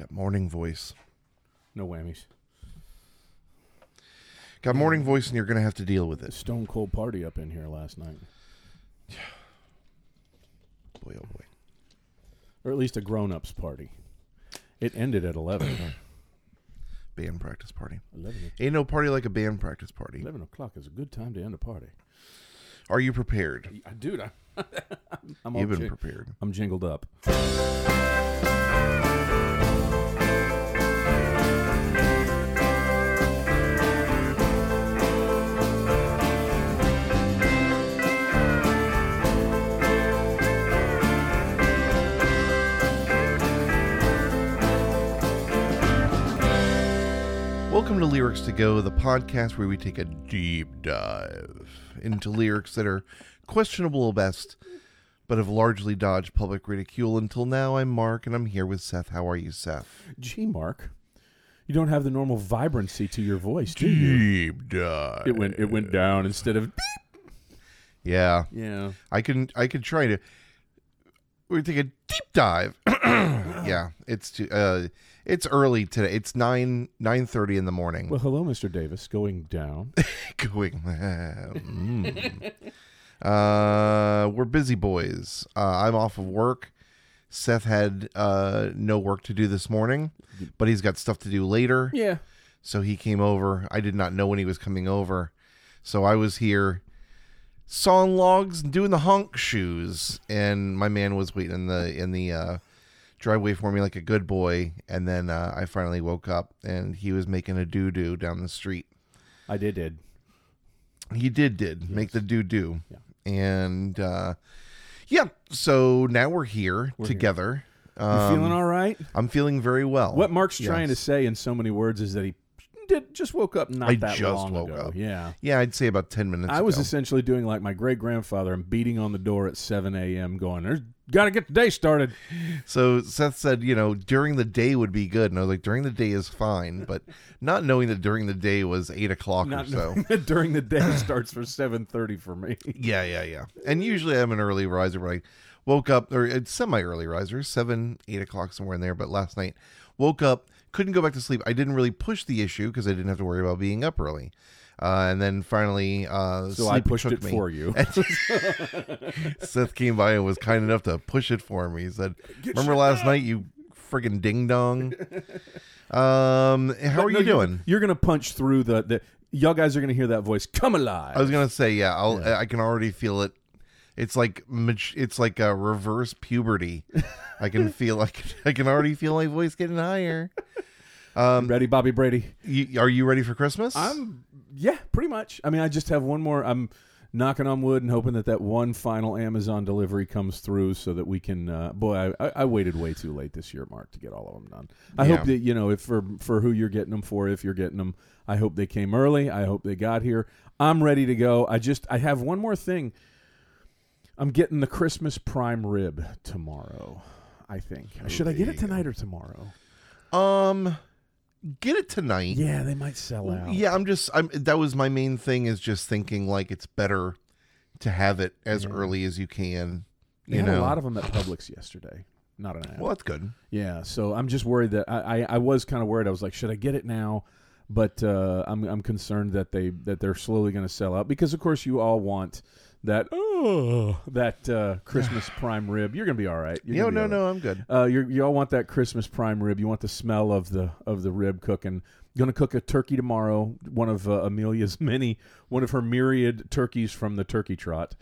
Got morning voice. No whammies. Got morning voice, and you're gonna have to deal with it. Stone cold party up in here last night, Boy, oh boy. or at least a grown ups party. It ended at 11. Band practice party. 11, Ain't no party like a band practice party. 11 o'clock is a good time to end a party. Are you prepared? I, dude, I, I'm, all You've been jing- prepared. I'm jingled up. Welcome to Lyrics to Go, the podcast where we take a deep dive into lyrics that are questionable at best, but have largely dodged public ridicule until now. I'm Mark, and I'm here with Seth. How are you, Seth? Gee, Mark, you don't have the normal vibrancy to your voice, do you? Deep dive. It went it went down instead of Beep. Yeah, yeah. I can. I can try to. We take a deep dive. yeah, it's too, uh, it's early today. It's nine nine thirty in the morning. Well, hello, Mr. Davis. Going down. going. mm. uh, we're busy boys. Uh, I'm off of work. Seth had uh, no work to do this morning, but he's got stuff to do later. yeah. So he came over. I did not know when he was coming over. So I was here sawing logs and doing the honk shoes. And my man was waiting in the in the uh, driveway for me like a good boy. And then uh, I finally woke up and he was making a doo doo down the street. I did did. He did did make the doo doo. Yeah. And uh, yeah, so now we're here We're here. together. You Um, feeling all right? I'm feeling very well. What Mark's trying to say in so many words is that he did just woke up not I that just long woke ago. up. Yeah. Yeah, I'd say about ten minutes. I was essentially doing like my great grandfather and beating on the door at 7 a.m. going, there's got to get the day started. So Seth said, you know, during the day would be good, and I was like, during the day is fine, but not knowing that during the day was eight o'clock or Not so. that during the day starts for 7.30 for me. yeah, yeah, yeah. And usually I'm an early riser, but I woke up, or it's semi-early riser, seven, eight o'clock somewhere in there. But last night, woke up, couldn't go back to sleep. I didn't really push the issue because I didn't have to worry about being up early. Uh, and then finally, uh, So I pushed it me. for you. Seth came by and was kind enough to push it for me. He said, "Remember last night, you friggin' ding dong." Um, how But are no, you you're- doing? You're going to punch through the, the y'all guys are going to hear that voice come alive. I was gonna say, yeah, I'll. Yeah. I can already feel it. It's like it's like a reverse puberty. I can feel like I can already feel my voice getting higher. Um, Ready, Bobby Brady? you, are you ready for Christmas? I'm yeah, pretty much. I mean, I just have one more. I'm knocking on wood and hoping that that one final Amazon delivery comes through so that we can. Uh, boy, I, I, waited way too late this year, Mark, to get all of them done. I Yeah. hope that you know if for for who you're getting them for, if you're getting them, I hope they came early. I hope they got here. I'm ready to go. I just I have one more thing. I'm getting the Christmas prime rib tomorrow. I think. Should I get it tonight or tomorrow? um, get it tonight. Yeah, they might sell out. Yeah, I'm just. I'm. That was my main thing. Is just thinking like it's better to have it as Yeah. early as you can. They You had know. a lot of them at Publix yesterday. Not an ad. well, that's good. Yeah, so I'm just worried that I, I, I was kind of worried. I was like, should I get it now? But uh, I'm I'm concerned that they that they're slowly going to sell out because of course you all want that oh that uh, Christmas prime rib. You're going to be all right. You're No, gonna be no, all no. I'm good. Uh, you you all want that Christmas prime rib. You want the smell of the of the rib cooking. Going to cook a turkey tomorrow. One of uh, Amelia's many, one of her myriad turkeys from the turkey trot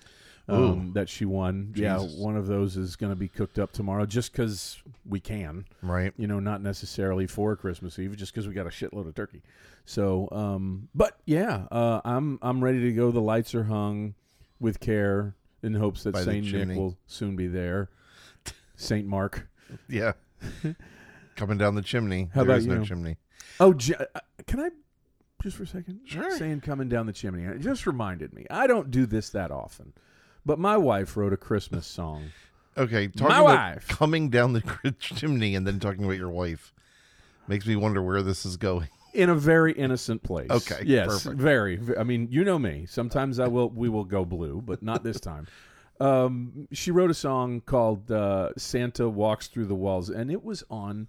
um, that she won. Yeah, one of those is going to be cooked up tomorrow, just because we can Right. you know, not necessarily for Christmas Eve, just because we got a shitload of turkey. So, um, but yeah, uh, I'm I'm ready to go. The lights are hung with care in hopes that By the Saint Nick chimney. will soon be there. Saint Mark. Yeah. Coming down the chimney. How There about is no you? chimney. Oh, J- uh, can I just for a second? Sure. Saying coming down the chimney. It just reminded me. I don't do this that often, but my wife wrote a Christmas song. Okay, talking My about wife. coming down the chimney and then talking about your wife makes me wonder where this is going. In a very innocent place. Okay, Yes, perfect. very. I mean, you know me. Sometimes I will. We will go blue, but not this time. Um, she wrote a song called uh, "Santa Walks Through the Walls," and it was on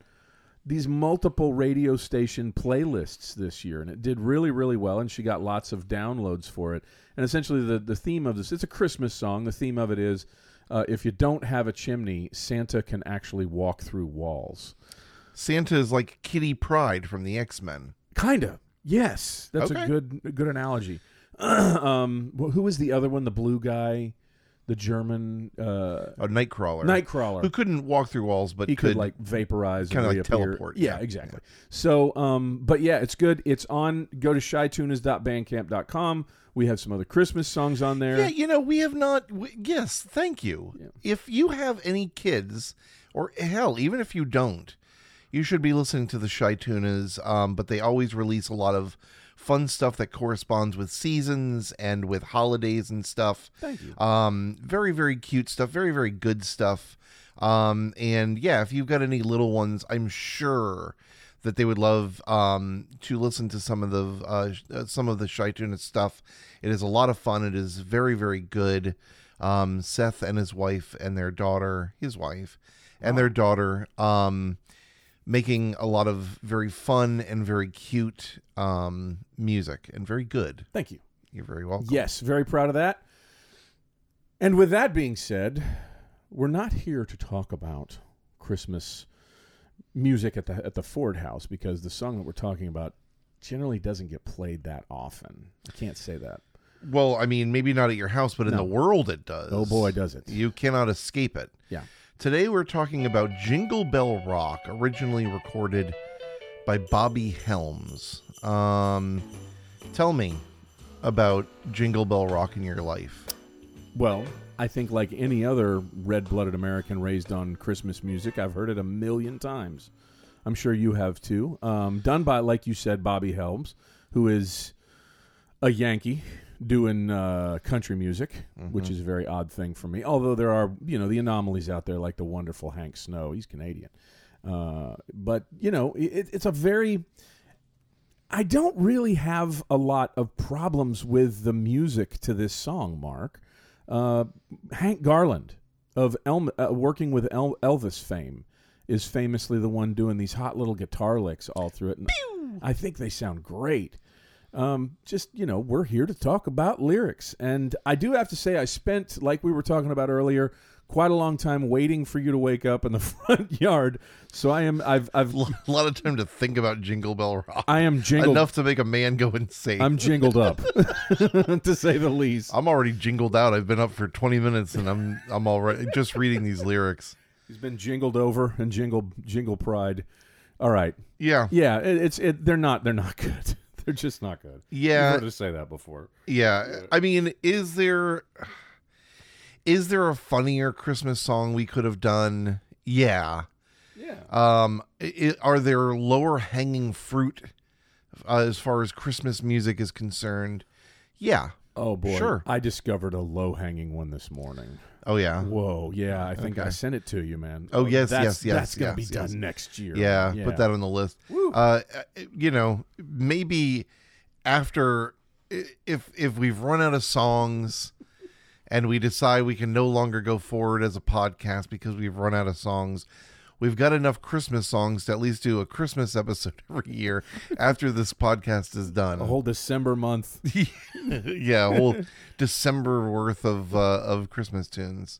these multiple radio station playlists this year, and it did really, really well. And she got lots of downloads for it. And essentially, the the theme of this it's a Christmas song. The theme of it is. Uh, if you don't have a chimney, Santa can actually walk through walls. Santa is like Kitty Pryde from the X Men. Kinda. Yes, that's Okay. a good a good analogy. um, wh- who was the other one? The blue guy, the German uh, A Nightcrawler. Nightcrawler. Who couldn't walk through walls, but he could, could, like vaporize, kinda and like teleport, Yeah, yeah. exactly. So, um, but yeah, it's good. It's on. Go to shytunas.bandcamp.com. We have some other Christmas songs on there. Yeah, you know, we have not. We, yes, thank you. If you have any kids, or hell, even if you don't, you should be listening to the Shy Tunas. Um, but they always release a lot of fun stuff that corresponds with seasons and with holidays and stuff. Thank you. Um, very, very cute stuff. Very, very good stuff. Um, and yeah, if you've got any little ones, I'm sure that they would love um, to listen to some of the uh, some of the Shy Tunas stuff. It is a lot of fun. It is very, very good. Um, Seth and his wife and their daughter, his wife, and their daughter, um, making a lot of very fun and very cute um, music and very good. Thank you. You're very welcome. Yes, very proud of that. And with that being said, we're not here to talk about Christmas music at the at the Ford House because the song that we're talking about generally doesn't get played that often. I can't say that. Well, I mean, maybe not at your house, but in the world it does. Oh boy, does it. You cannot escape it. Yeah. Today we're talking about Jingle Bell Rock, originally recorded by Bobby Helms. Um, tell me about Jingle Bell Rock in your life. Well, I think like any other red-blooded American raised on Christmas music, I've heard it a million times. I'm sure you have too. Um, done by, like you said, Bobby Helms, who is a Yankee doing uh, country music, which is a very odd thing for me. Although there are, you know, the anomalies out there, like the wonderful Hank Snow. He's Canadian, uh, but you know, it, it's a very I don't really have a lot of problems with the music to this song, Mark. Uh, Hank Garland of Elm, uh, working with El- Elvis fame is famously the one doing these hot little guitar licks all through it. And I think they sound great. Um, just you know, we're here to talk about lyrics, and I do have to say, I spent like we were talking about earlier, quite a long time waiting for you to wake up in the front yard. So I am, I've, I've, A lot of time to think about Jingle Bell Rock. I am jingled. Enough to make a man go insane. I'm jingled up, to say the least. I'm already jingled out. I've been up for 20 minutes and I'm I'm already just reading these lyrics. He's been jingled over and jingle jingle pride. All right, Yeah. yeah, it, it's it. They're not. They're not good. They're just not good. Yeah. You've heard us say that before. Yeah. I mean, is there is there a funnier Christmas song we could have done? Yeah. Yeah. Um i are there lower hanging fruit uh, as far as Christmas music is concerned? Yeah. Oh boy, Sure. I discovered a low hanging one this morning. Oh yeah. Whoa, yeah, I think I sent it to you, man. Oh, yes, that's, yes, yes, That's gonna yes, be done yes. next year. Yeah, man. put that on the list. Uh, you know, maybe after if if we've run out of songs and we decide we can no longer go forward as a podcast because we've run out of songs, we've got enough Christmas songs to at least do a Christmas episode every year after this podcast is done. a whole December month. yeah, a whole December worth of uh, of Christmas tunes.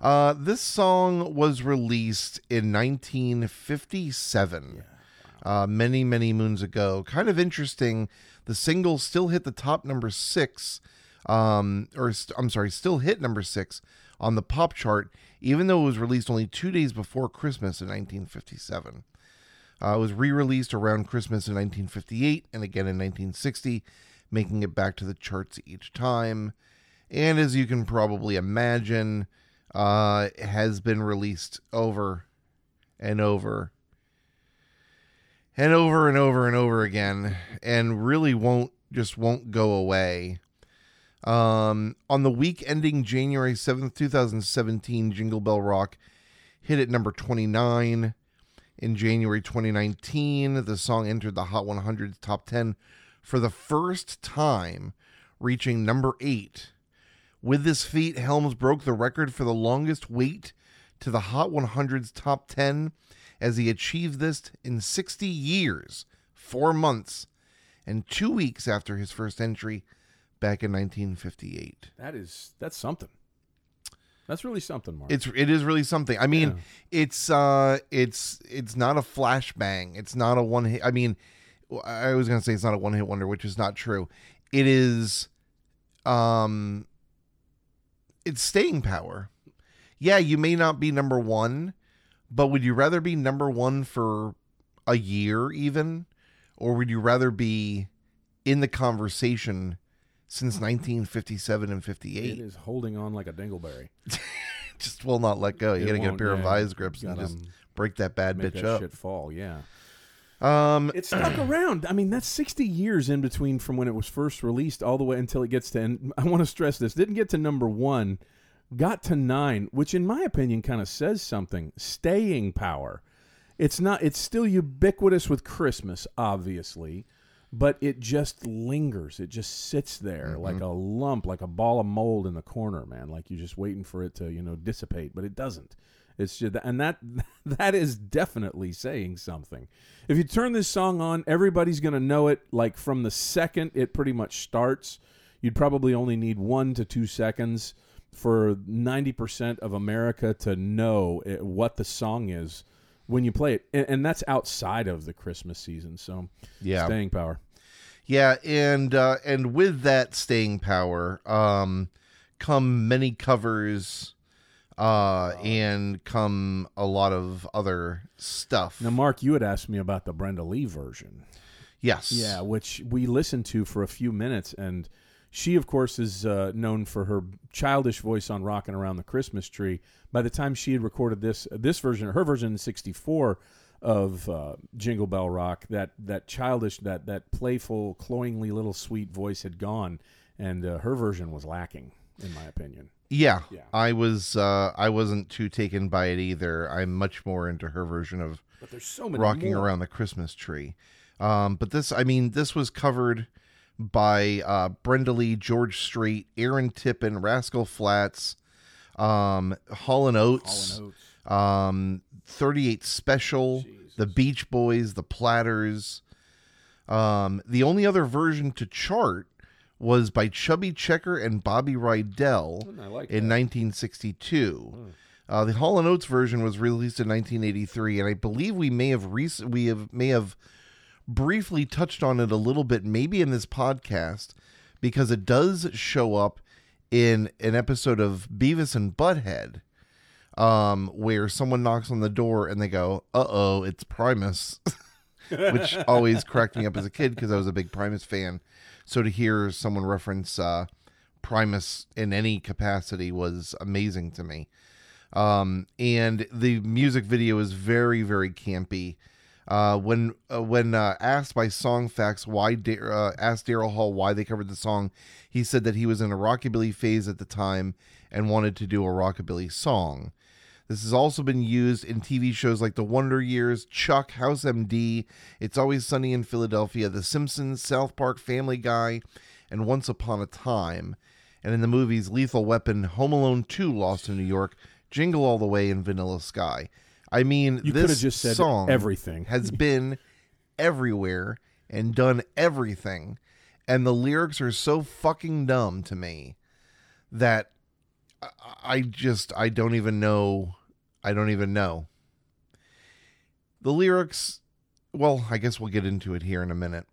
Uh, this song was released in 1957, uh, many many moons ago. Kind of interesting. The single still hit the top number six, um, or st- I'm sorry, still hit number six on the pop chart, even though it was released only two days before Christmas in 1957. Uh, it was re released around Christmas in 1958 and again in 1960, making it back to the charts each time. And as you can probably imagine, uh, has been released over and over and over and over and over again and really won't just won't go away. Um, on the week ending January 7th, 2017, Jingle Bell Rock hit at number 29. In January 2019, the song entered the Hot 100 top 10 for the first time, reaching number 8. With this feat, Helms broke the record for the longest wait to the Hot 100's top 10 as he achieved this in 60 years, four months, and two weeks after his first entry back in 1958. That is that's something. That's really something, Mark. It's it is really something. I mean, Yeah. it's uh it's it's not a flashbang. It's not a one hit. I mean, I was going to say it's not a one hit wonder, which is not true. It is um it's staying power. Yeah, you may not be number 1, but would you rather be number 1 for a year even or would you rather be in the conversation since 1957 and 58? it is holding on like a dingleberry. just will not let go. You got to get a pair of yeah. vice grips and just um, break that bad bitch that up. shit fall. Yeah. Um, It stuck around. I mean, that's 60 years in between from when it was first released all the way until it gets to. And I want to stress this: didn't get to number one, got to nine, which in my opinion kind of says something. Staying power. It's not. It's still ubiquitous with Christmas, obviously, but it just lingers. It just sits there mm-hmm. like a lump, like a ball of mold in the corner, man. Like you're just waiting for it to, you know, dissipate, but it doesn't. It's just, and that that is definitely saying something. If you turn this song on, everybody's going to know it. Like from the second it pretty much starts, you'd probably only need one to two seconds for ninety percent of America to know it, what the song is when you play it, and, and that's outside of the Christmas season. So, Yeah. staying power. yeah, and uh, and with that staying power, um, come many covers, uh, and come a lot of other stuff. Now, Mark, you had asked me about the Brenda Lee version. yes, Yeah, which we listened to for a few minutes, and she, of course, is uh, known for her childish voice on "Rocking Around the Christmas Tree." By the time she had recorded this this version, her version in '64 of uh, Jingle Bell Rock, that that childish, that that playful, cloyingly little sweet voice had gone, and uh, her version was lacking, in my opinion. Yeah, Yeah. I was. Uh, I wasn't too taken by it either. I'm much more into her version of But there's so many rocking more. around the Christmas tree. Um, but this, I mean, this was covered by uh, Brenda Lee, George Strait, Aaron Tippin, Rascal Flatts, um, Hall and Oates, Hall and Oates. um, 38 Special, the Beach Boys, the Platters. Um, the only other version to chart was by Chubby Checker and Bobby Rydell Hmm, like in that. 1962. Uh, the Hall and Oates version was released in 1983, and I believe we may have rec- we have may have briefly touched on it a little bit, maybe in this podcast, because it does show up in an episode of Beavis and Butthead, um, where someone knocks on the door and they go, "Uh oh, it's Primus," which always cracked me up as a kid because I was a big Primus fan. So to hear someone reference uh, Primus in any capacity was amazing to me. Um, and the music video is very, very campy. Uh, when uh, when uh, asked by Songfacts why uh, asked Daryl Hall why they covered the song, he said that he was in a rockabilly phase at the time and wanted to do a rockabilly song. This has also been used in TV shows like The Wonder Years, Chuck, House MD, It's Always Sunny in Philadelphia, The Simpsons, South Park, Family Guy, and Once Upon a Time. And in the movies Lethal Weapon, Home Alone 2, Lost in New York, Jingle All the Way, and Vanilla Sky. I mean, You this just said song everything. has been everywhere and done everything. And the lyrics are so fucking dumb to me that I- I just I don't even know I don't even know. The lyrics well, I guess we'll get into it here in a minute.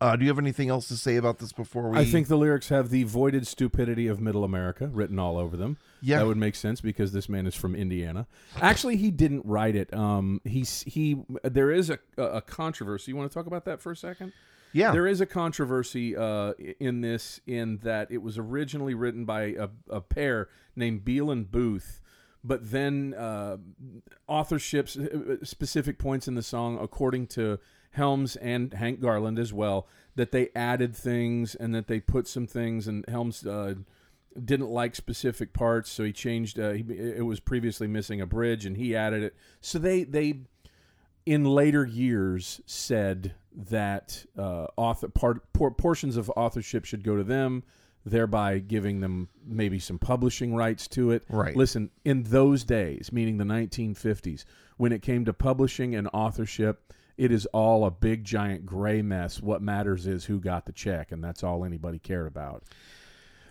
Uh, do you have anything else to say about this before we I think the lyrics have the voided stupidity of middle America written all over them. Yeah. That would make sense because this man is from Indiana. Actually, he didn't write it. Um, he's he. There is a a controversy. You want to talk about that for a second? Yeah. There is a controversy uh, in this, in that it was originally written by a, a pair named Beal and Boothe, but then uh, authorships, uh, specific points in the song, according to Helms and Hank Garland as well, that they added things and that they put some things, and Helms uh, didn't like specific parts, so he changed. Uh, he, it was previously missing a bridge, and he added it. So they they in later years said that uh, author part por- portions of authorship should go to them. thereby giving them maybe some publishing rights to it. Right. Listen, in those days, meaning the 1950s, when it came to publishing and authorship, it is all a big giant gray mess. What matters is who got the check, and that's all anybody cared about.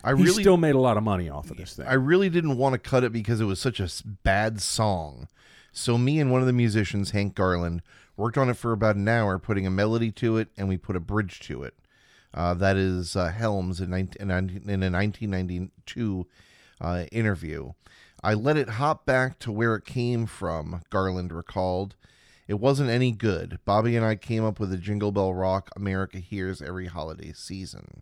I He really still made a lot of money off of this thing. I really didn't want to cut it because it was such a bad song. So me and one of the musicians, Hank Garland, worked on it for about an hour, putting a melody to it, and we put a bridge to it. Uh, that is uh, Helms in, 19, in 19 in a 1992 uh, interview. I let it hop back to where it came from, Garland recalled. It wasn't any good. Bobby and I came up with a Jingle Bell Rock America hears every holiday season.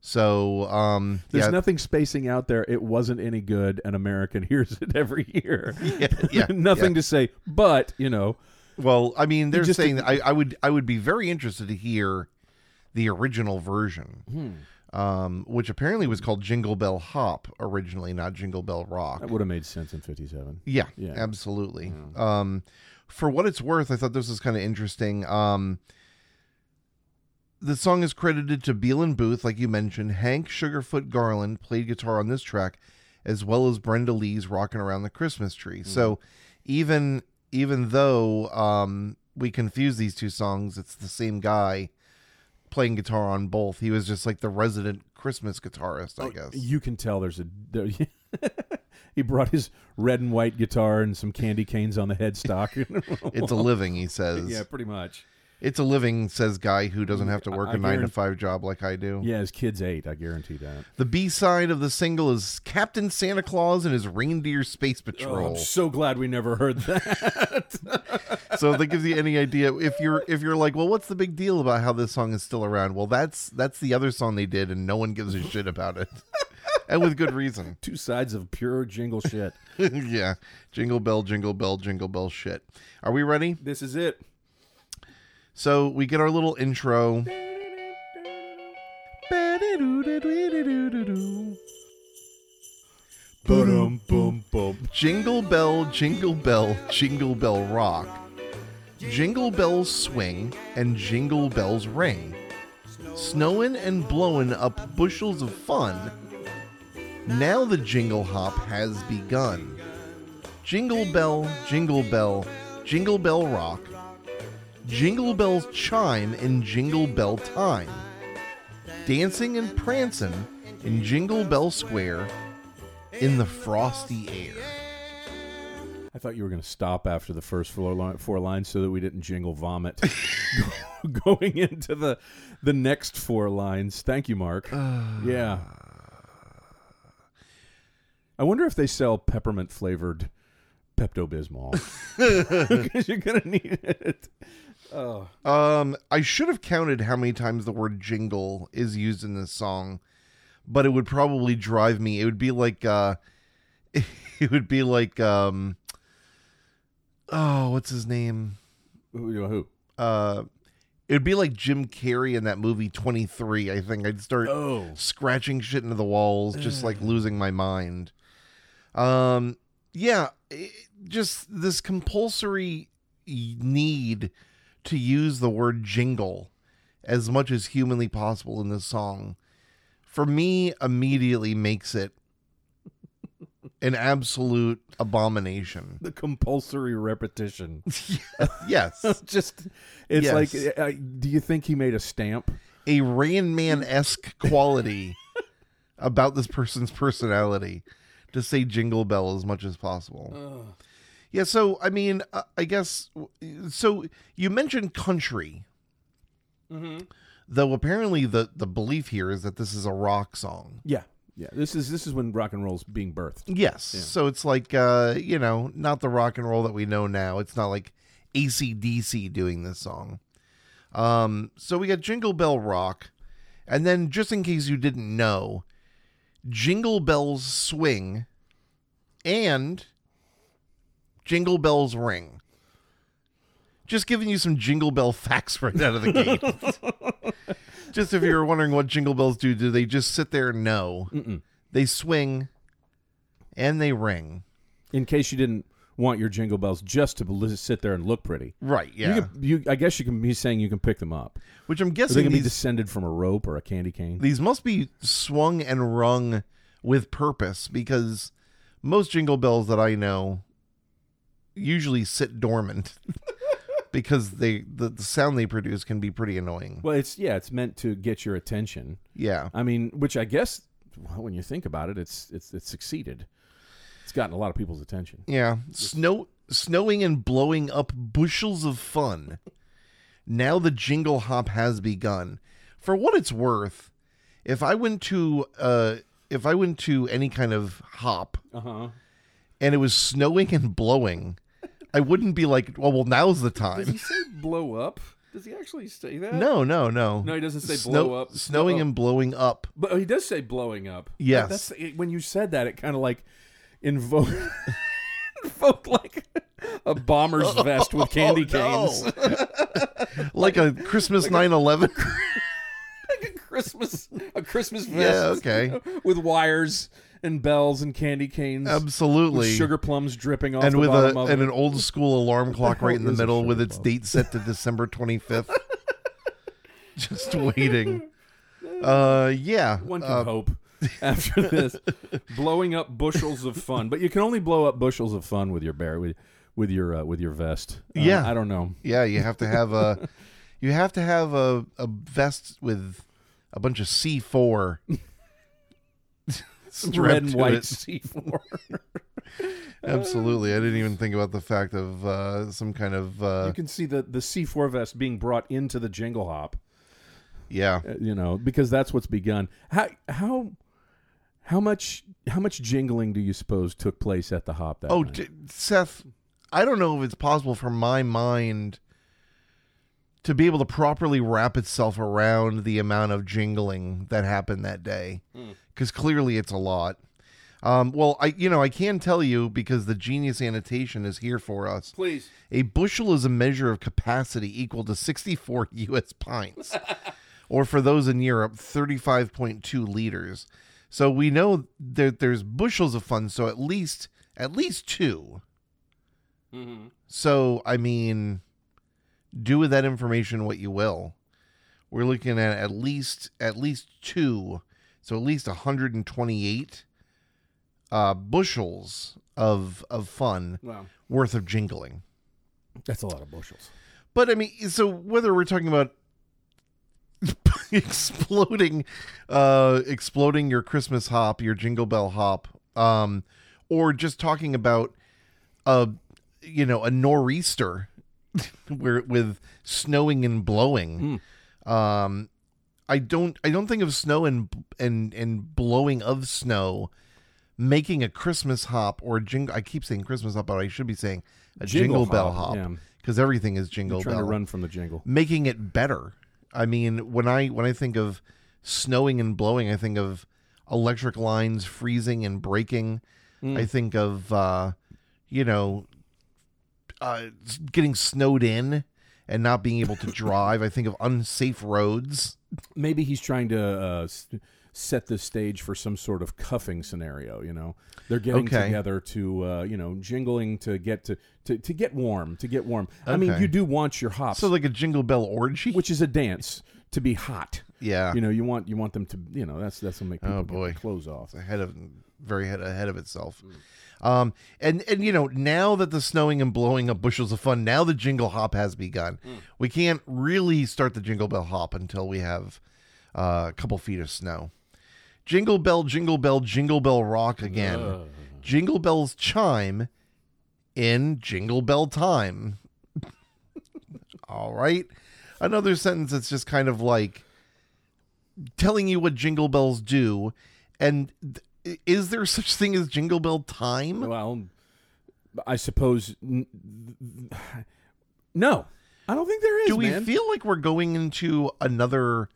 So, um, There's yeah, nothing spacing out there. It wasn't any good. An American hears it every year. yeah, yeah, nothing yeah. to say, but you know, Well, I mean, they're saying that I, I would I would be very interested to hear the original version, Hmm. um, which apparently was called Jingle Bell Hop originally, not Jingle Bell Rock. that would have made sense in '57. Yeah, Yeah. absolutely. Um, for what it's worth, I thought this was kind of interesting. Um, the song is credited to Beal and Boothe, like you mentioned. Hank Sugarfoot Garland played guitar on this track, as well as Brenda Lee's "Rocking Around the Christmas Tree." So, even even though um, we confuse these two songs, it's the same guy playing guitar on both. He was just like the resident Christmas guitarist, I guess. You can tell there's a. There, he brought his red and white guitar and some candy canes on the headstock. It's a living, he says. yeah, pretty much. It's a living, says guy who doesn't mm, have to work I- a I nine to five job like I do. Yeah, his kids eight. I guarantee that. The B side of the single is Captain Santa Claus and his Reindeer Space Oh, Patrol. I'm so glad we never heard that. so that gives you any idea, if you're if you're like, well, what's the big deal about how this song is still around? Well, that's that's the other song they did, and no one gives a shit about it, and with good reason. Two sides of pure jingle shit. yeah, jingle bell, jingle bell, jingle bell, shit. Are we ready? this is it. So we get our little intro. Boom, boom, boom. Jingle bell, jingle bell, jingle bell rock. Jingle bells swing and jingle bells ring. Snowin' and blowin' up bushels of fun. Now the jingle hop has begun. Jingle bell, jingle bell, jingle bell rock. Jingle bells chime in jingle bell time. Dancing and prancing in Jingle Bell Square in the frosty air. I thought you were going to stop after the first four, li- four lines so that we didn't jingle vomit going into the the next four lines. Thank you, Mark. Ah. yeah. I wonder if they sell peppermint flavored Pepto Bismol because you're going to need it. Oh, Um, I should have counted how many times the word jingle is used in this song, but it would probably drive me. It would be like uh it would be like um oh, what's his name? who? who? Uh it would be like Jim Carrey in that movie 23. I think I'd start Oh, scratching shit into the walls, just like losing my mind. Um, yeah, it, just this compulsory need to use the word jingle as much as humanly possible in this song, for me, immediately makes it an absolute abomination. the compulsory repetition. Yes, Just, it's Yes. like, uh, do you think he made a stamp? a Rain Man esque quality about this person's personality to say jingle bell as much as possible. Yeah, so I mean, uh, I guess so. You mentioned country, Mm-hmm. though. Apparently, the the belief here is that this is a rock song. Yeah, yeah. This is this is when rock and roll's being birthed. Yes, so it's like uh, you know, not the rock and roll that we know now. It's not like ACDC doing this song. Um, so we got Jingle Bell Rock, and then just in case you didn't know, Jingle Bells Swing, and Jingle Bells Ring. Just giving you some Jingle Bell facts right out of the gate. just if you were wondering what Jingle Bells do, do they just sit there? No. Mm-mm. They swing and they ring. In case you didn't want your jingle bells just to sit there and look pretty. Right. Yeah. You, can, you, I guess you can be saying you can pick them up. Which I'm Are they guessing can be these, descended from a rope or a candy cane? these must be swung and rung with purpose because most jingle bells that I know usually sit dormant because they the, the sound they produce can be pretty annoying. Well, it's yeah, it's meant to get your attention. Yeah. I mean, which I guess well, when you think about it, it's it's it's succeeded. It's gotten a lot of people's attention. Yeah. Snow snowing and blowing up bushels of fun. Now the jingle hop has begun. For what it's worth, if I went to uh if I went to any kind of hop Uh huh. and it was snowing and blowing, I wouldn't be like, well, well, now's the time. Does he say blow up? Does he actually say that? No, no, no. No, he doesn't say Snow- blow up. Snowing Oh. and blowing up. But he does say blowing up. Yes. That's when you said that, it kind of like invoked, invoked like a bomber's vest with candy Oh, canes, no. Like a Christmas 9 11. like a Christmas, a Christmas vest. Yeah, okay. with wires and bells and candy canes, Absolutely. sugar plums dripping off and the with a and it. an old school alarm clock right in the middle with its plum? date set to December 25th. Just waiting. Uh yeah. One can Uh, hope after this blowing up bushels of fun, but you can only blow up bushels of fun with your bear with with your uh, with your vest. Uh, Yeah. I don't know. yeah, you have to have a you have to have a, a vest with a bunch of C4 Red and white. C4. Absolutely. I didn't even think about the fact of uh, some kind of uh, you can see the the C4 vest being brought into the jingle hop. yeah. uh, You know, because that's what's begun. How how how much how much jingling do you suppose took place at the hop that Oh, night? d- Seth, I don't know if it's possible for my mind to be able to properly wrap itself around the amount of jingling that happened that day, because clearly it's a lot. Um, well, I you know I can tell you because the genius annotation is here for us. Please. A bushel is a measure of capacity equal to 64 U.S. pints, or for those in Europe, 35.2 liters. So we know that there's bushels of fun. So at least at least 2 Mm-hmm. So I mean, do with that information what you will. We're looking at at least at least two, so at least 128 uh, bushels of of fun Wow. worth of jingling. That's a lot of bushels. But I mean, so whether we're talking about exploding, uh, exploding your Christmas hop, your Jingle Bell hop, um, or just talking about, a, you know, a nor'easter, where with snowing and blowing, um, I don't, I don't think of snow and and and blowing of snow. Making a Christmas hop or a jingle, I keep saying Christmas hop, but I should be saying a jingle, bell hop Yeah. because everything is jingle You're trying bell to run from the jingle. making it better i mean when i when i think of snowing and blowing i think of electric lines freezing and breaking. Mm. i think of uh you know uh getting snowed in and not being able to drive. I think of unsafe roads. Maybe he's trying to uh, s- set the stage for some sort of cuffing scenario. You know, they're getting Okay. together to uh, you know jingling to get to, to to get warm to get warm. I mean, you do want your hops, so like a jingle bell orgy which is a dance, to be hot. yeah You know, you want you want them to you know that's that's what make people Oh, boy. clothes off. ahead of very head ahead of itself. Um, and and you know now that the snowing and blowing up bushels of fun, now the jingle hop has begun. Mm. We can't really start the jingle bell hop until we have uh, a couple feet of snow. Jingle bell, jingle bell, jingle bell rock again. Uh, Jingle bells chime in jingle bell time. All right. Another sentence that's just kind of like telling you what jingle bells do. And th- is there such thing as jingle bell time? well, I suppose n- no. I don't think there is. do we man. feel like we're going into another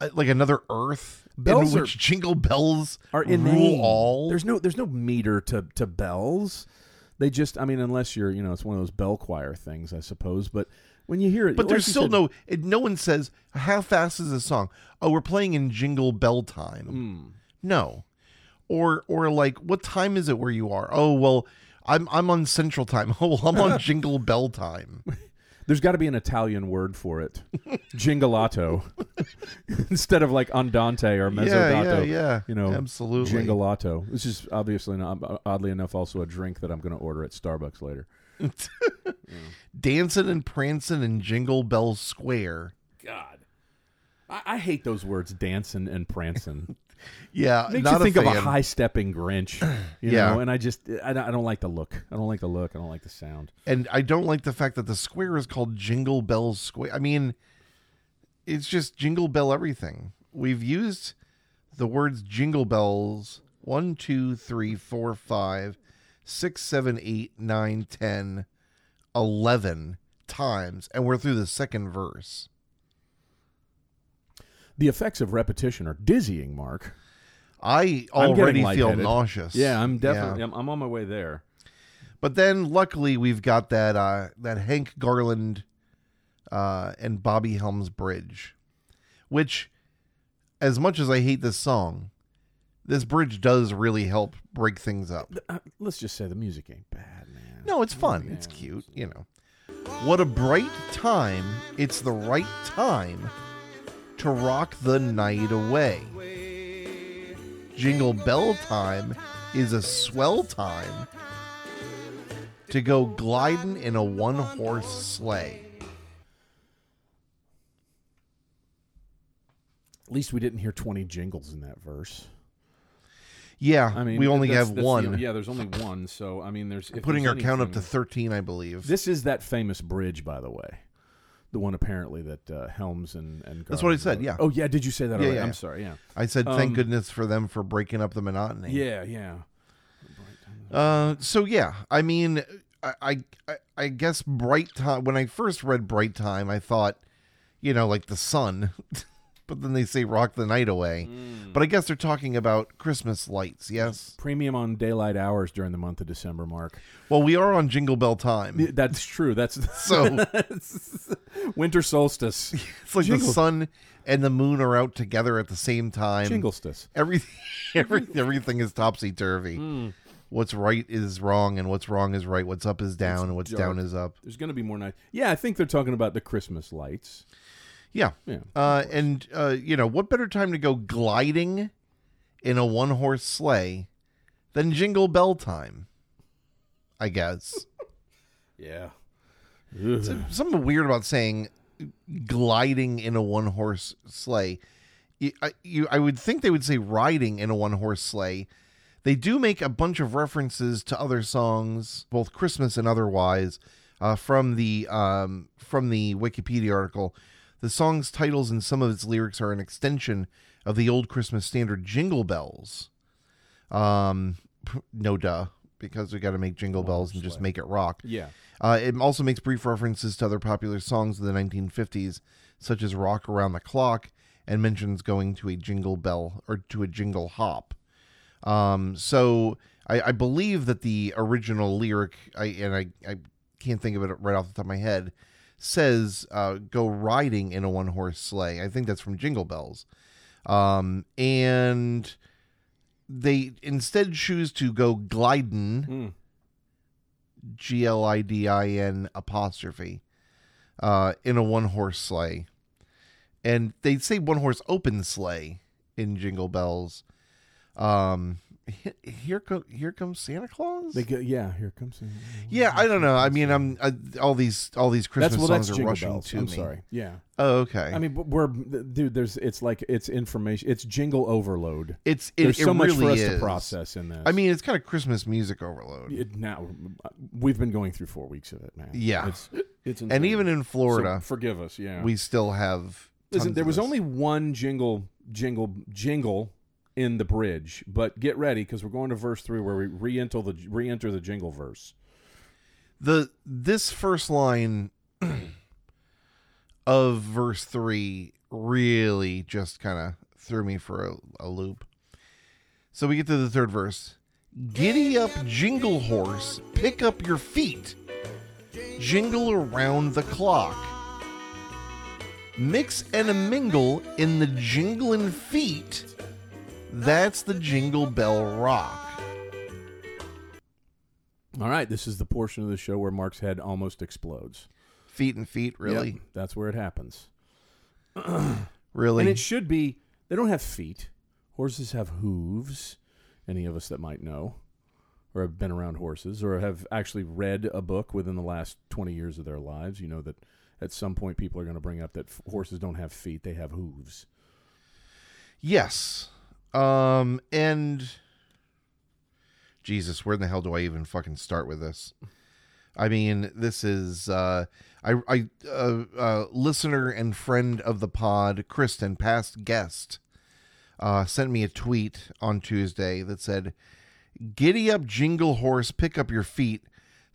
uh, like another earth Bells in are- which jingle bells are rule inane. all? There's no there's no meter to to bells. They just I mean unless you're you know it's one of those bell choir things I suppose. But when you hear it, But like there's still said- no. It, no one says how fast is the song. Oh, we're playing in Jingle Bell time. Hmm. No, or or like what time is it where you are? Oh well, I'm I'm on Central Time. Oh, well, I'm on Jingle Bell Time. There's got to be an Italian word for it. Jingolato. Instead of like andante or yeah, mezzodato. yeah, yeah. yeah. You know, absolutely. Jingolato. This is obviously not, uh, oddly enough also a drink that I'm going to order at Starbucks later. Dancing and prancing in Jingle Bell Square. God. I, I hate those words, dancing and prancing. Yeah, Makes not you think a of a high stepping Grinch, you Yeah. know. And I just, I don't, I don't like the look. I don't like the look. I don't like the sound. And I don't like the fact that the square is called Jingle Bell Square. I mean, it's just Jingle Bell everything. We've used the words Jingle Bells one, two, three, four, five, six, seven, eight, nine, ten, eleven times, and we're through the second verse. The effects of repetition are dizzying, Mark. I already feel nauseous. Yeah, I'm definitely, Yeah. I'm, I'm on my way there. But then, luckily, we've got that uh, that Hank Garland uh, and Bobby Helms bridge, which, as much as I hate this song, this bridge does really help break things up. Uh, let's just say the music ain't bad, man. No, it's fun. It's cute. You know, what a bright time! It's the right time to rock the night away. Jingle bell time is a swell time to go gliding in a one horse sleigh. At least we didn't hear 20 jingles in that verse. Yeah, I mean, we only that's- have that's the- one. yeah, there's only one. So I mean, there's Putting there's our count up to 13, I believe. This is that famous bridge, by the way. The one apparently that uh, Helms and and That's what I said, wrote. yeah. Oh yeah, did you say that? Yeah, already? yeah, I'm yeah. sorry. Yeah. I said, thank um, goodness for them for breaking up the monotony. Yeah, yeah. Uh, so yeah, I mean, I, I, I- I guess bright time. When I first read bright time, I thought, you know, like the sun, but then they say rock the night away. Mm. But I guess they're talking about Christmas lights. Yes. Premium on daylight hours during the month of December, Mark. Well, we are on Jingle Bell time. That's true. That's So winter solstice. it's like Jingle- the sun and the moon are out together at the same time. Jinglestice. Everything, every, everything is topsy turvy. Hmm. What's right is wrong, and what's wrong is right. What's up is down, and what's dark. down is up. There's going to be more night. Yeah, I think they're talking about the Christmas lights. Yeah. Yeah. Uh, and uh, you know what better time to go gliding in a one horse sleigh than Jingle Bell time? I guess. Yeah. Something weird about saying gliding in a one horse sleigh. You, I, you, I would think they would say riding in a one horse sleigh. They do make a bunch of references to other songs, both Christmas and otherwise, uh, from the um, from the Wikipedia article. The song's titles and some of its lyrics are an extension of the old Christmas standard "Jingle Bells." Um, no duh, because we got to make jingle bells and just make it rock. Yeah. Uh, it also makes brief references to other popular songs of the 1950s, such as "Rock Around the Clock," and mentions going to a jingle bell or to a jingle hop. Um, so I, I believe that the original lyric, I and I, I can't think of it right off the top of my head, says uh, "Go riding in a one-horse sleigh." I think that's from Jingle Bells, um, and they instead choose to go gliding. Mm. G L I D I N apostrophe uh, in a one horse sleigh. And they say one horse open sleigh in Jingle Bells. Um, here, co- here comes Santa Claus. They go, yeah, here comes. yeah, I don't know. I mean, I'm I, all these all these Christmas well. Songs are rushing Bells. to I'm me. sorry. Yeah. Oh, okay. I mean, but we're dude. There's it's like it's information. It's jingle overload. it's it, There's it so much really for us is. to process in this. I mean, it's kind of Christmas music overload. it, now we've been going through four weeks of it, man. Yeah. it's it's and even in So Florida, forgive us. Yeah, we still have. listen. There was this. only one jingle, jingle, jingle in the bridge, but get ready because we're going to verse three where we re-enter the re-enter the jingle verse. the this first line of verse three really just kind of threw me for a, a loop. So we get to the third verse. Giddy up, jingle horse, pick up your feet, jingle around the clock. Mix and a mingle in the jingling feet. That's the jingle bell rock. All right, this is the portion of the show where Mark's head almost explodes. Feet and feet, really, Yep, that's where it happens. really. And it should be. They don't have feet. Horses have hooves. Any of us that might know, or have been around horses, or have actually read a book within the last twenty years of their lives, you know that at some point people are going to bring up that f- horses don't have feet; they have hooves. Yes. Um and Jesus, where in the hell do I even fucking start with this? I mean, this is uh I I uh, uh listener and friend of the pod, Kristen, past guest, uh sent me a tweet on Tuesday that said, "Giddy up jingle horse, pick up your feet."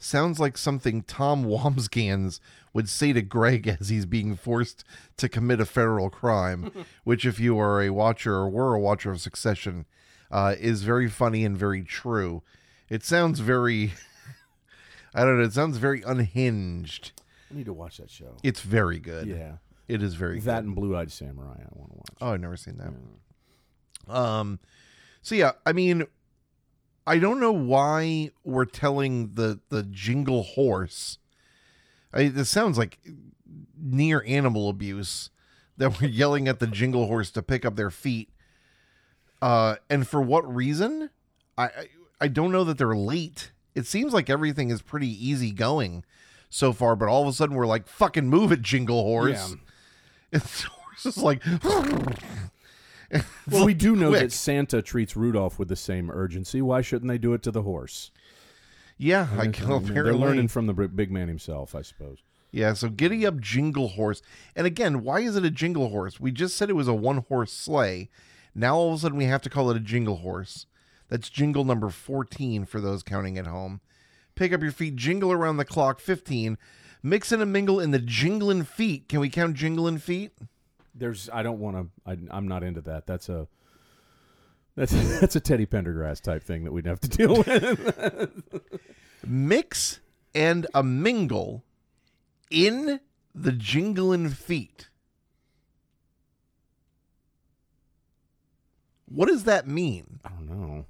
Sounds like something Tom Wambsgans would say to Greg as he's being forced to commit a federal crime, which, if you are a watcher or were a watcher of Succession, uh, is very funny and very true. It sounds very, I don't know, it sounds very unhinged. I need to watch that show. It's very good. yeah, It is very that good. and Blue Eyed Samurai. I want to watch. Oh, I've never seen that. Um, so yeah, I mean, I don't know why we're telling the the jingle horse. I, this sounds like near animal abuse that we're yelling at the jingle horse to pick up their feet. Uh, and for what reason? I, I I don't know that they're late. It seems like everything is pretty easy going so far, but all of a sudden we're like, "Fucking move it, jingle horse!" And the horse is like. Well, we do know quick. that Santa treats Rudolph with the same urgency. Why shouldn't they do it to the horse? Yeah, I apparently. They're learning from the big man himself, I suppose. Yeah, so giddy up jingle horse. And again, why is it a jingle horse? We just said it was a one horse sleigh. Now all of a sudden we have to call it a jingle horse. That's jingle number 14 for those counting at home. Pick up your feet, jingle around the clock 15. Mix and mingle in the jingling feet. Can we count jingling feet? There's, I don't want to. I'm not into that. That's a, that's that's a Teddy Pendergrass type thing that we'd have to deal with. Mix and a mingle in the jingling feet. What does that mean? I don't know.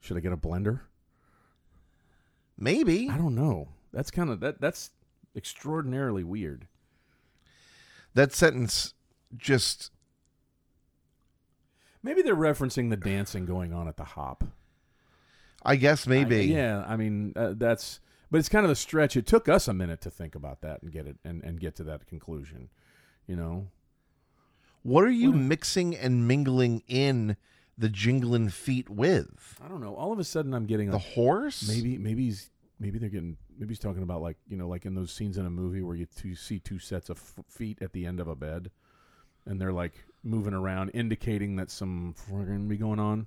Should I get a blender? Maybe. I don't know. That's kind of that. That's extraordinarily weird. That sentence just Maybe they're referencing the dancing going on at the hop. I guess maybe. I- yeah, I mean uh, that's, but it's kind of a stretch. It took us a minute to think about that and get it and, and get to that conclusion. You know, What are you mixing and mingling in the jingling feet with? I don't know. All of a sudden, I'm getting The a horse? maybe maybe he's maybe they're getting maybe he's talking about like you know like in those scenes in a movie where you two see two sets of f- feet at the end of a bed, and they're like moving around, indicating that some friggin' be going on.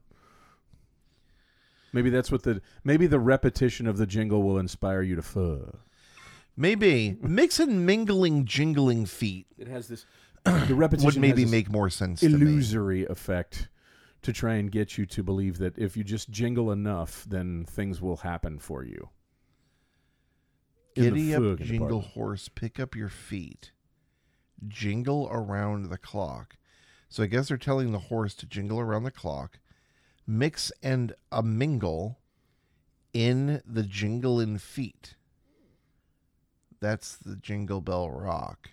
Maybe that's what the maybe the repetition of the jingle will inspire you to fuh. Maybe. Mix and mingling jingling feet It has this the repetition would maybe make more sense to me. illusory effect to try and get you to believe that if you just jingle enough, then things will happen for you. In Giddy up, jingle horse, pick up your feet. Jingle around the clock. So I guess they're telling the horse to jingle around the clock. Mix and a mingle in the jingling feet. That's the Jingle Bell Rock.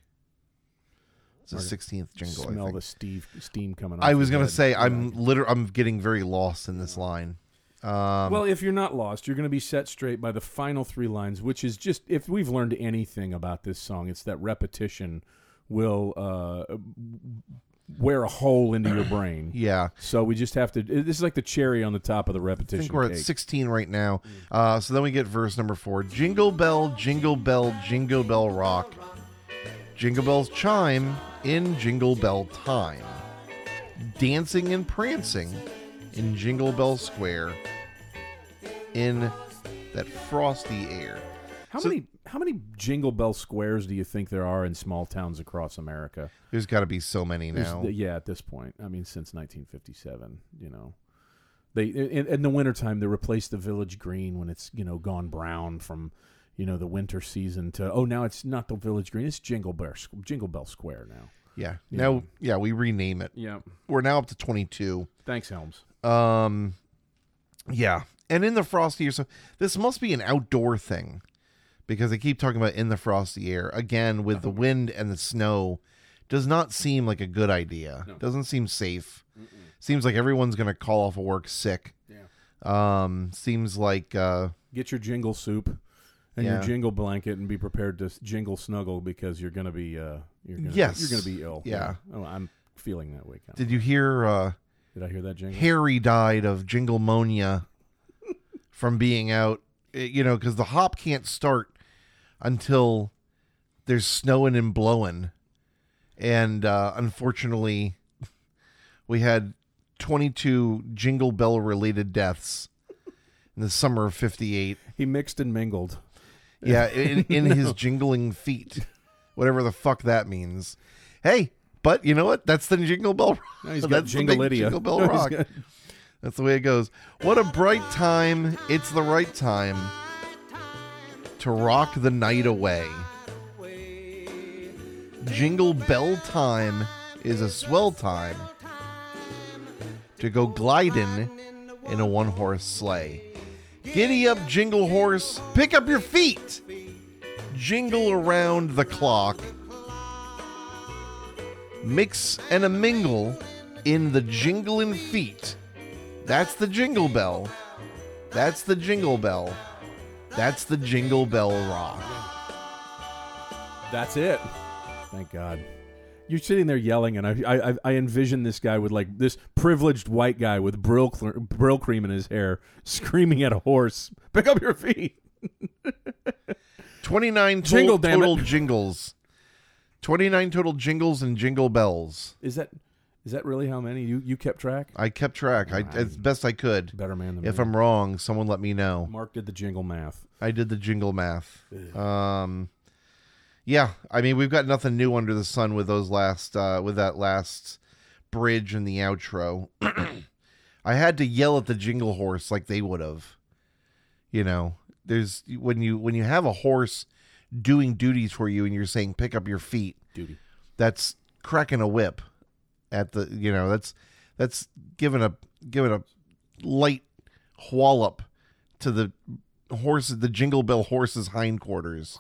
It's the sixteenth jingle. I Smell the Steve steam coming. off I was gonna head. say I'm literally. I'm getting very lost in this line. Um, well, if you're not lost, you're going to be set straight by the final three lines, which is just if we've learned anything about this song, it's that repetition will uh, wear a hole into your brain. yeah, So we just have to. This is like the cherry on the top of the I repetition. think we're at 16 right now. Uh, so then we get verse number four: Jingle bell, jingle bell, jingle bell rock. Jingle bells chime in jingle bell time. Dancing and prancing in Jingle Bell Square in that frosty air. How So- many how many Jingle Bell squares do you think there are in small towns across America? There's got to be so many There's- now. yeah, at this point, I mean, since 1957, you know, they in, in the wintertime they replace the village green when it's you know gone brown from you know the winter season to oh now it's not the village green it's Jingle Bell Jingle Bell Square now. yeah. Yeah. Now, yeah, we rename it. Yeah, We're now up to 22. thanks Helms. Um, yeah, And in the frosty air, so this must be an outdoor thing because they keep talking about in the frosty air again with the wind and the snow. Does not seem like a good idea. No. Doesn't seem safe. Seems like everyone's gonna call off of work sick. Yeah. Um, seems like uh, Get your jingle soup and Yeah. your jingle blanket and be prepared to jingle snuggle because you're gonna be uh you're gonna, Yes. you're gonna be ill. Yeah. Oh, I'm feeling that way. Kind did you hear? Uh, Did I hear that jingle? Harry died of jingle jinglemonia from being out. eh, You know, because the hop can't start until there's snowing and blowing, and uh, unfortunately, we had 22 Jingle Bell related deaths in the summer of '58. He mixed and mingled. Yeah, in, in his jingling feet, whatever the fuck that means. Hey, but you know what? That's the Jingle Bell. He's got That's the big Jingle Jingle Bell He's Rock. got- That's the way it goes. What a bright time. It's the right time to rock the night away. Jingle bell time is a swell time to go gliding in a one horse sleigh. Giddy up, jingle horse, pick up your feet, jingle around the clock, mix and a mingle in the jingling feet. That's the jingle bell. That's the jingle bell. That's the jingle bell rock. That's it. Thank God. You're sitting there yelling, and I, I, I envision this guy with like this privileged white guy with brill, cl- Brylcreem in his hair, screaming at a horse, "Pick up your feet!" 29 total, Jingle, damn it. total jingles. 29 total jingles and jingle bells. Is that is that really how many you you kept track? I kept track I, as best I could. Better man than If me. I'm wrong, someone let me know. Mark did the jingle math. I did the jingle math. Um, yeah, I mean we've got nothing new under the sun with those last uh, with that last bridge and the outro. I had to yell at the jingle horse like they would have. You know, there's when you when you have a horse doing duties for you and you're saying pick up your feet. Duty. That's cracking a whip at the you know that's that's giving a giving a light wallop to the horse the jingle bell horse's hindquarters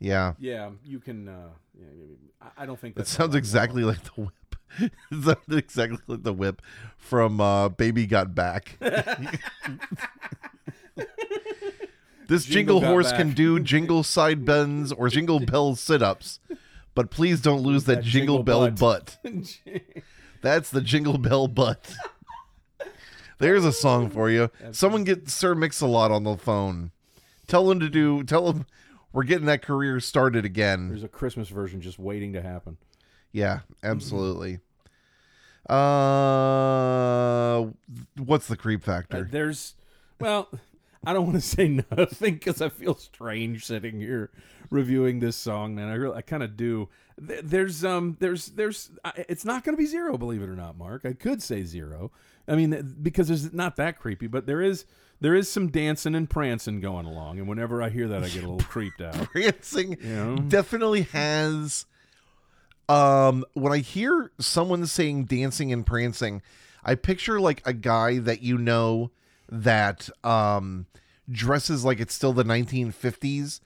yeah Yeah, you can. Uh, yeah, I- I don't think that sounds exactly like the whip sounds exactly like the whip from uh baby got back this Jingle jingle, horse back. can do jingle side bends or jingle bell sit-ups but please don't lose that, That jingle, jingle bell butt. butt That's the Jingle Bell Butt. There's a song for you. Someone get Sir Mix-a-Lot on the phone. Tell him to do. Tell him we're getting that career started again. There's a Christmas version just waiting to happen. Yeah, absolutely. Uh, what's the creep Uh, factor? there's, well, I don't want to say nothing because I feel strange sitting here reviewing this song, man. I really, I kind of do. There's, um, there's, there's. It's not going to be zero, believe it or not, Mark. I could say zero. I mean, because it's not that creepy, but there is, there is some dancing and prancing going along, and whenever I hear that, I get a little creeped out. Prancing know? definitely has. Um, when I hear someone saying dancing and prancing, I picture like a guy that you know that um dresses like it's still the 1950s,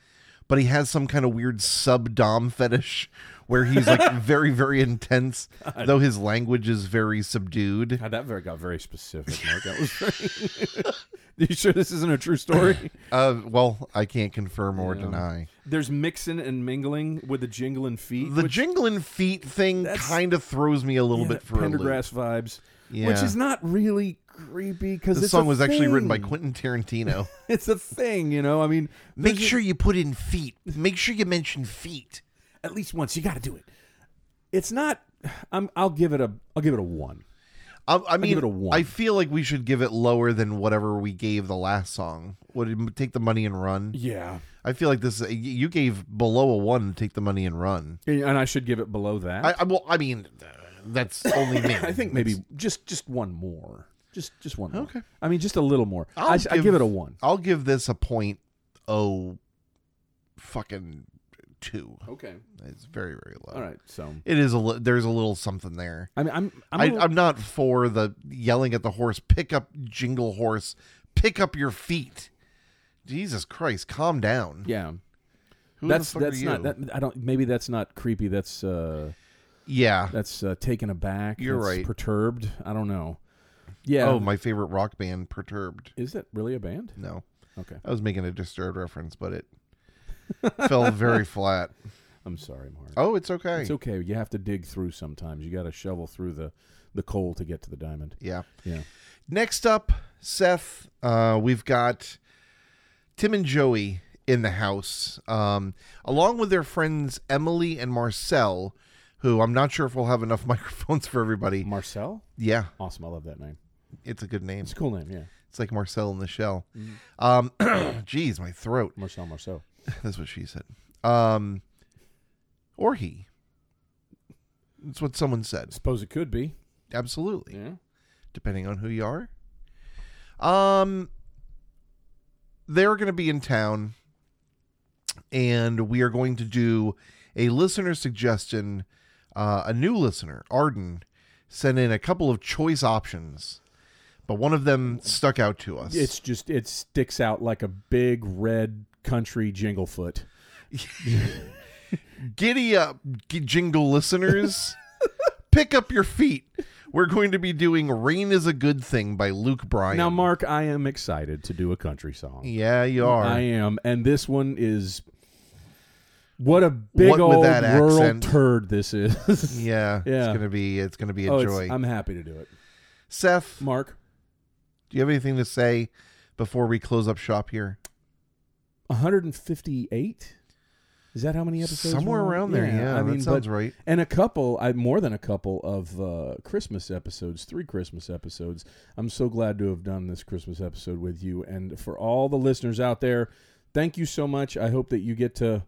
but he has some kind of weird sub dom fetish where he's like very very intense, though his language is very subdued. God, that very got very specific, Mark. That was very. you sure this isn't a true story? Uh, well, I can't confirm or Yeah. deny. There's mixing and mingling with the jingling feet. The which- jingling feet thing kind of throws me a little yeah, bit for. Pendergrass vibes, Yeah. which is not really creepy because This song was actually written by Quentin Tarantino. It's a thing, you know. I mean, Make sure you put in feet. Make sure you mention feet. at least once you got to do it. It's not. I'm. I'll give it a. I'll give it a one. I, I mean, a one. I feel like we should give it lower than whatever we gave the last song. Would it take the money and run? Yeah, I feel like this. You gave below a one. Take the money and run. and I should give it below that. I, I well, I mean, that's only me. I think maybe just just one more. Just just one more. Okay. I mean, just a little more. I'll I, I give- give it a one. I'll give this a point. Oh, fucking two. Okay. It's very very low. All right. So It is a. Li- there's a little something there. I mean, I'm. I'm, I, a little- I'm not for the yelling at the horse. Pick up jingle horse. pick up your feet. Jesus Christ, calm down. Yeah, Who that's the fuck that's are not. you? That, I don't. Maybe that's not creepy. That's uh, yeah. that's uh, taken aback. You're right. Perturbed. I don't know. Yeah. Oh, my favorite rock band, Perturbed. Is it really a band? No, Okay. I was making a Disturbed reference, but it fell very flat. I'm sorry, Mark. Oh, it's okay. It's okay. You have to dig through sometimes. You got to shovel through the the coal to get to the diamond. yeah. Yeah. Next up, Seth, uh, we've got Tim and Joey in the house, um, along with their friends Emily and Marcel, who I'm not sure if we'll have enough microphones for everybody. Marcel. Yeah, Awesome. I love that name. It's a good name. It's a cool name. Yeah. It's like Marcel in the Shell. Mm-hmm. Um, geez, my throat. Marcel Marceau. That's what she said. Um, or he. That's what someone said. Suppose it could be. Absolutely. Yeah. depending on who you are. Um, they're going to be in town, and we are going to do a listener suggestion. Uh, a new listener, Arden, sent in a couple of choice options, but one of them stuck out to us. It's just it sticks out like a big red country jingle foot. Giddy up, g- jingle listeners. Pick up your feet. We're going to be doing Rain is a Good Thing by Luke Bryan. Now, Mark, I am excited to do a country song. yeah, you are. I am, and this one is what a big What old that rural accent. turd this is. Yeah, Yeah. it's gonna be it's gonna be a oh, joy. I'm happy to do it. Seth, Mark, do you have anything to say before we close up shop here? 158. Is that how many episodes? Somewhere around there, yeah, I mean, that sounds but, right. and a couple, I more than a couple of uh, Christmas episodes, three Christmas episodes. I'm so glad to have done this Christmas episode with you, and for all the listeners out there, thank you so much. I hope that you get to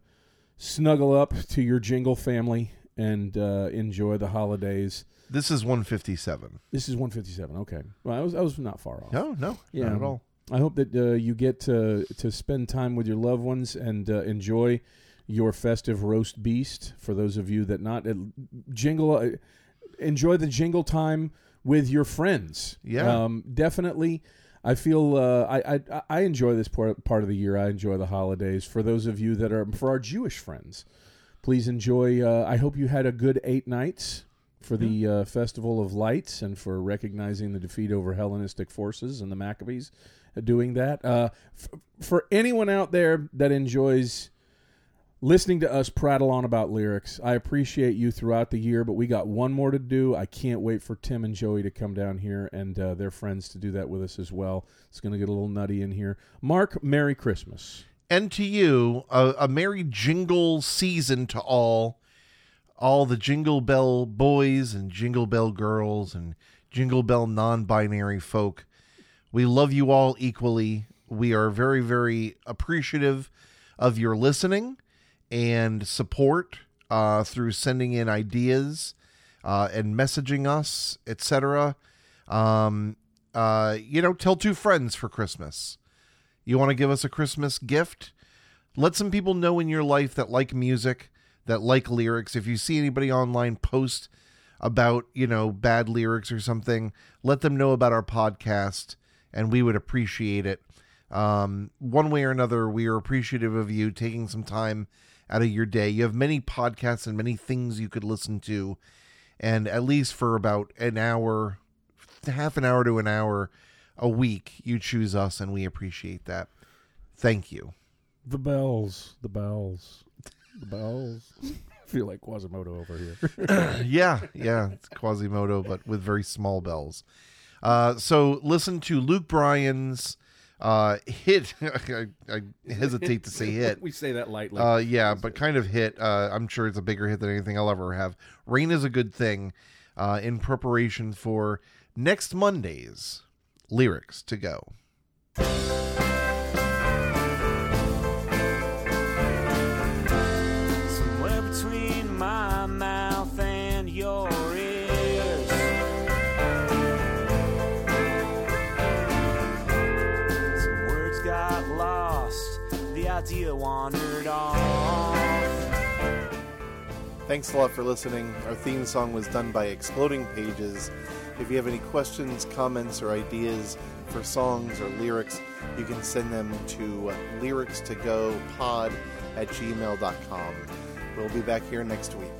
snuggle up to your Jingle family and uh, enjoy the holidays. This is 157. This is 157. Okay, well, I was I was not far off. No, no, Yeah. not at all. I hope that uh, you get to to spend time with your loved ones and uh, enjoy your festive roast beast. For those of you that not uh, jingle, uh, enjoy the jingle time with your friends. Yeah. um, definitely. I feel uh, I, I I enjoy this part part of the year. I enjoy the holidays. For those of you that are for our Jewish friends, please enjoy. Uh, I hope you had a good eight nights for the uh, Festival of Lights and for recognizing the defeat over Hellenistic forces and the Maccabees doing that. Uh, f- for anyone out there that enjoys listening to us prattle on about lyrics, I appreciate you throughout the year, but we got one more to do. I can't wait for Tim and Joey to come down here and uh, their friends to do that with us as well. It's going to get a little nutty in here. Mark, Merry Christmas. And to you, a, a merry jingle season to all, all the Jingle Bell boys and Jingle Bell girls and Jingle Bell non-binary folk. We love you all equally. We are very, very appreciative of your listening and support uh, through sending in ideas uh, and messaging us, etc. Um, uh, you know, tell two friends for Christmas. You want to give us a Christmas gift? Let some people know in your life that like music, that like lyrics. If you see anybody online post about, you know, bad lyrics or something, let them know about our podcast and we would appreciate it. Um, one way or another, we are appreciative of you taking some time out of your day. You have many podcasts and many things you could listen to, and at least for about an hour, half an hour to an hour a week, you choose us, and we appreciate that. Thank you. The bells, the bells, bells. I feel like Quasimodo over here. yeah, yeah, it's Quasimodo, but with very small bells. Uh, so listen to Luke Bryan's uh, hit. I, I hesitate to say hit. we say that lightly. Uh, yeah, but kind of hit. Uh, I'm sure it's a bigger hit than anything I'll ever have. Rain is a good thing uh, in preparation for next Monday's lyrics to go. Thanks a lot for listening. Our theme song was done by Exploding Pages. If you have any questions, comments, or ideas, for songs or lyrics, you can send them to uh, lyrics to go pod at gmail.com. We'll be back here next week.